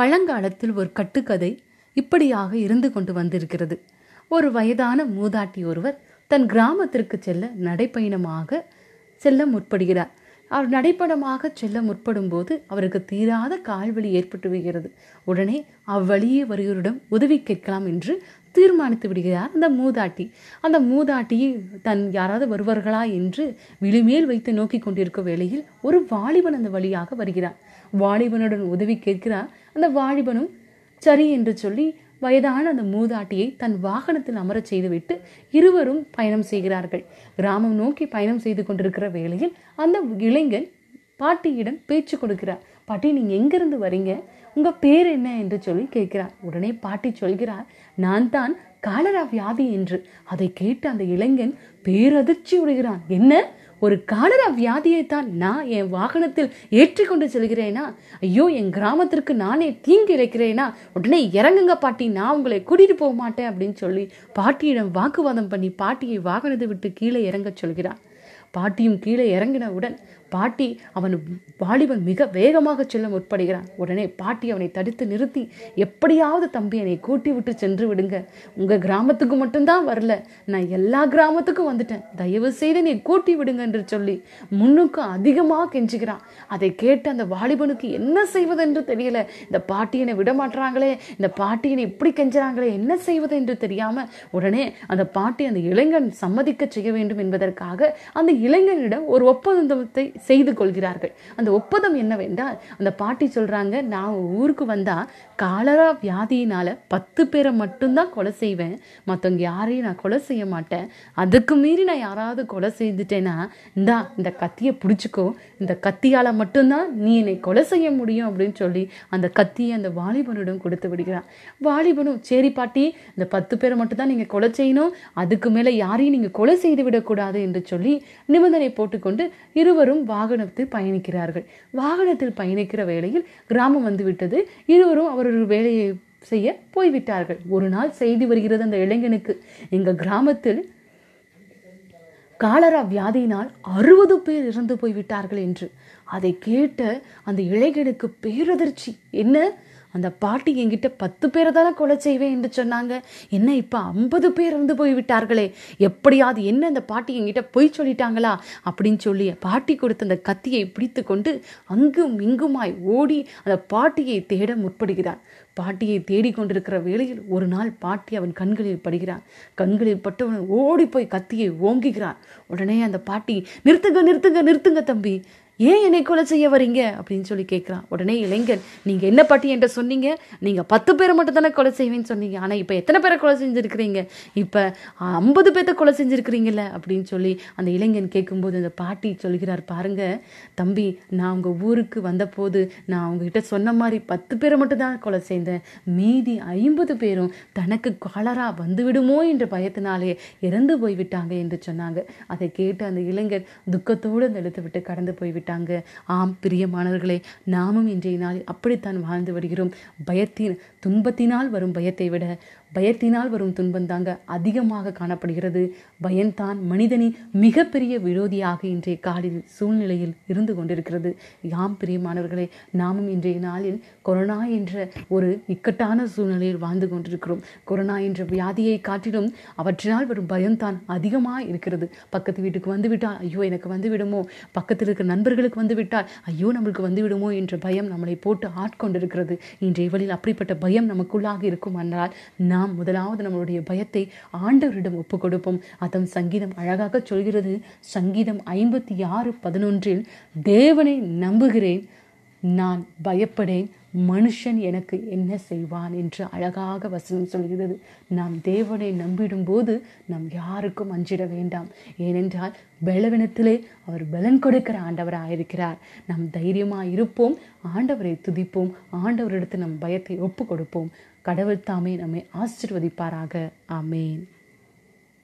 பழங்காலத்தில் ஒரு கட்டுக்கதை இப்படியாக இருந்து கொண்டு வந்திருக்கிறது. ஒரு வயதான மூதாட்டி ஒருவர் தன் கிராமத்திற்கு செல்ல நடைப்பயணமாக செல்ல முற்படுகிறார். அவர் நடைப்படமாக செல்ல முற்படும் போது அவருக்கு தீராத கால்வழி ஏற்பட்டு விடுகிறது. உடனே அவ்வழியே வருகிறவரிடம் உதவி கேட்கலாம் என்று தீர்மானித்து விடுகிறார். அந்த மூதாட்டி அந்த மூதாட்டியை தன் யாராவது வருவார்களா என்று விழிமேல் வைத்து நோக்கி கொண்டிருக்கும் வேளையில் ஒரு வாலிபன் அந்த வழியாக வருகிறார் வாலிபனுடன் உதவி கேட்கிறார் அந்த வாலிபனும் சரி என்று சொல்லி வயதான அந்த மூதாட்டியை தன் வாகனத்தில் அமரச் செய்துவிட்டு இருவரும் பயணம் செய்கிறார்கள். கிராமம் நோக்கி பயணம் செய்து கொண்டிருக்கிற வேளையில் அந்த இளைஞன் பாட்டியிடம் பேச்சு கொடுக்கிறார். பாட்டி நீங்கள் எங்கிருந்து வரீங்க? உங்க பேர் என்ன? என்று சொல்லி கேட்கிறார். உடனே பாட்டி சொல்கிறார் நான் தான் காலரா வியாதி என்று. அதை கேட்டு அந்த இளைஞன் பேரதிர்ச்சி விடுகிறான் என்ன? ஒரு காலரா வியாதியைத்தான் நான் என் வாகனத்தில் ஏற்றிக்கொண்டு செல்கிறேனா? ஐயோ என் கிராமத்திற்கு நானே தீங்கு இழைக்கிறேனா? உடனே இறங்குங்க பாட்டி நான் உங்களை கூட்டிட்டு போக மாட்டேன். அப்படின்னு சொல்லி பாட்டியிடம் வாக்குவாதம் பண்ணி பாட்டியை வாகனத்தை விட்டு கீழே இறங்க சொல்கிறார். பாட்டியும் கீழே இறங்கினவுடன் பாட்டி அவன் வாலிபன் மிக வேகமாக செல்ல முற்படுகிறான். உடனே பாட்டி அவனை தடுத்து நிறுத்தி எப்படியாவது தம்பி என்னை கூட்டி விட்டு சென்று விடுங்க. உங்கள் கிராமத்துக்கு மட்டும்தான் வரல. நான் எல்லா கிராமத்துக்கும் வந்துட்டேன். தயவு செய்து நீ கூட்டி விடுங்க என்று சொல்லி முன்னுக்கு அதிகமாக கெஞ்சுகிறான். அதை கேட்டு அந்த வாலிபனுக்கு என்ன செய்வது என்று தெரியல. இந்த பாட்டியனை விட மாட்டுறாங்களே இந்த பாட்டியனை இப்படி கெஞ்சுறாங்களே. என்ன செய்வது என்று தெரியாமல் உடனே அந்த பாட்டி அந்த இளைஞன் சம்மதிக்க செய்ய வேண்டும் என்பதற்காக அந்த இளைஞனிடம் ஒரு ஒப்பந்தத்தை செய்து கொள்கிறார்கள். அந்த ஒப்பந்தம் என்னவென்றால் அந்த பாட்டி சொல்கிறாங்க நான் ஊருக்கு வந்தால் காலரா வியாதியினால் பத்து பேரை மட்டும்தான் கொலை செய்வேன். மற்றவங்க யாரையும் நான் கொலை செய்ய மாட்டேன். அதுக்கு மீறி நான் யாராவது கொலை செய்துட்டேன்னா இந்தா இந்த கத்தியை பிடிச்சிக்கோ. இந்த கத்தியால் மட்டும்தான் நீ என்னை கொலை செய்ய முடியும் அப்படின்னு சொல்லி அந்த கத்தியை அந்த வாலிபனிடம் கொடுத்து விடுகிறான். வாலிபனும் சரி பாட்டி இந்த பத்து பேரை மட்டும்தான் நீங்கள் கொலை செய்யணும். அதுக்கு மேலே யாரையும் நீங்கள் கொலை செய்து விடக்கூடாது என்று சொல்லி நிபந்தனை போட்டுக்கொண்டு இருவரும் வாகனத்தில் பயணிக்கிறார்கள். வாகனத்தில் பயணிக்கிற வேளையில் கிராமம் வந்துவிட்டது. இருவரும் அவரொரு வேலையை செய்ய போய்விட்டார்கள். ஒரு நாள் செய்தி வருகிறது அந்த இளைஞனுக்கு. எங்கள் கிராமத்தில் காலரா வியாதியினால் அறுபது பேர் இறந்து போய்விட்டார்கள் என்று. அதை கேட்ட அந்த இளைஞனுக்கு பேரதிர்ச்சி. என்ன? அந்த பாட்டி என்கிட்ட பத்து பேரை தானே கொலை செய்வேன் என்று சொன்னாங்க. என்ன இப்போ ஐம்பது பேர் இறந்து போய்விட்டார்களே? எப்படியாவது என்ன அந்த பாட்டி என்கிட்ட பொய் சொல்லிட்டாங்களா? அப்படின்னு சொல்லி பாட்டி கொடுத்த அந்த கத்தியை பிடித்து கொண்டு அங்கும் இங்குமாய் ஓடி அந்த பாட்டியை தேட முற்படுகிறான் பாட்டியை தேடிக்கொண்டிருக்கிற வேளையில் ஒரு நாள் பாட்டி அவன் கண்களில் படுகிறான். கண்களில் பட்டவன் ஓடி போய் கத்தியை ஓங்குகிறான். உடனே அந்த பாட்டி நிறுத்துங்க நிறுத்துங்க நிறுத்துங்க தம்பி. ஏன் என்னை கொலை செய்ய வரீங்க? அப்படின்னு சொல்லி கேட்குறான் உடனே இளைஞன் நீங்கள் என்ன பாட்டி என்கிட்ட சொன்னீங்க? நீங்கள் பத்து பேரை மட்டும் தானே கொலை செய்வேன்னு சொன்னீங்க. ஆனால் இப்போ எத்தனை பேரை கொலை செஞ்சுருக்கிறீங்க? இப்போ ஐம்பது பேர்த்த கொலை செஞ்சுருக்கிறீங்கல்ல? அப்படின்னு சொல்லி அந்த இளைஞன் கேட்கும்போது அந்த பாட்டி சொல்கிறார் பாருங்க தம்பி நான் உங்கள் ஊருக்கு வந்தபோது நான் அவங்ககிட்ட சொன்ன மாதிரி பத்து பேரை மட்டும் தான் கொலை செய்தேன். மீதி ஐம்பது பேரும் தனக்கு காலரா வந்துவிடுமோ என்ற பயத்தினாலே இறந்து போய்விட்டாங்க என்று சொன்னாங்க. அதை கேட்டு அந்த இளைஞன் துக்கத்தோடு அந்த எழுத்து விட்டு கடந்து போய்விட்டாங்க ஆம் பிரியமானவர்களே நாமும் இன்றைய நாளில் அப்படித்தான் வாழ்ந்து வருகிறோம். பயத்தின் துன்பத்தினால் வரும் பயத்தை விட பயத்தினால் வரும் துன்பந்தாங்க அதிகமாக காணப்படுகிறது. பயம்தான் மனிதனின் மிகப்பெரிய விரோதியாக இன்றைய காலில் சூழ்நிலையில் இருந்து கொண்டிருக்கிறது. யாம் பிரியமானவர்களே நாமும் இன்றைய நாளில் கொரோனா என்ற ஒரு இக்கட்டான சூழ்நிலையில் வாழ்ந்து கொண்டிருக்கிறோம். கொரோனா என்ற வியாதியை காட்டிலும் அவற்றினால் வரும் பயம்தான் அதிகமாக இருக்கிறது. பக்கத்து வீட்டுக்கு வந்துவிட்டால் ஐயோ எனக்கு வந்துவிடுமோ? பக்கத்தில் இருக்கிற நண்பர்களுக்கு வந்து விட்டால் ஐயோ நம்மளுக்கு வந்து விடுமோ என்ற பயம் நம்மளை போட்டு ஆட்கொண்டிருக்கிறது. இன்றைய வழியில் அப்படிப்பட்ட பயம் நமக்குள்ளாக இருக்கும். என்றால் நாம் முதலாவது நம்மளுடைய பயத்தை ஆண்டவரிடம் ஒப்பு கொடுப்போம் அதன் சங்கீதம் அழகாக சொல்கிறது. சங்கீதம் ஐம்பத்தி ஆறு பதினொன்றில் தேவனை நம்புகிறேன் நான் பயப்படேன் மனுஷன் எனக்கு என்ன செய்வான் என்று அழகாக வசனம் சொல்கிறது. நாம் தேவனை நம்பிடும்போது நாம் யாருக்கும் அஞ்சிட வேண்டாம். ஏனென்றால் பலவினத்திலே அவர் பலன் கொடுக்கிற ஆண்டவராக இருக்கிறார். நாம் தைரியமாக இருப்போம் ஆண்டவரை துதிப்போம் ஆண்டவரிடத்து நம் பயத்தை ஒப்பு கொடுப்போம் கடவுள் தாமே நம்மை ஆசிர்வதிப்பாராக. ஆமேன்.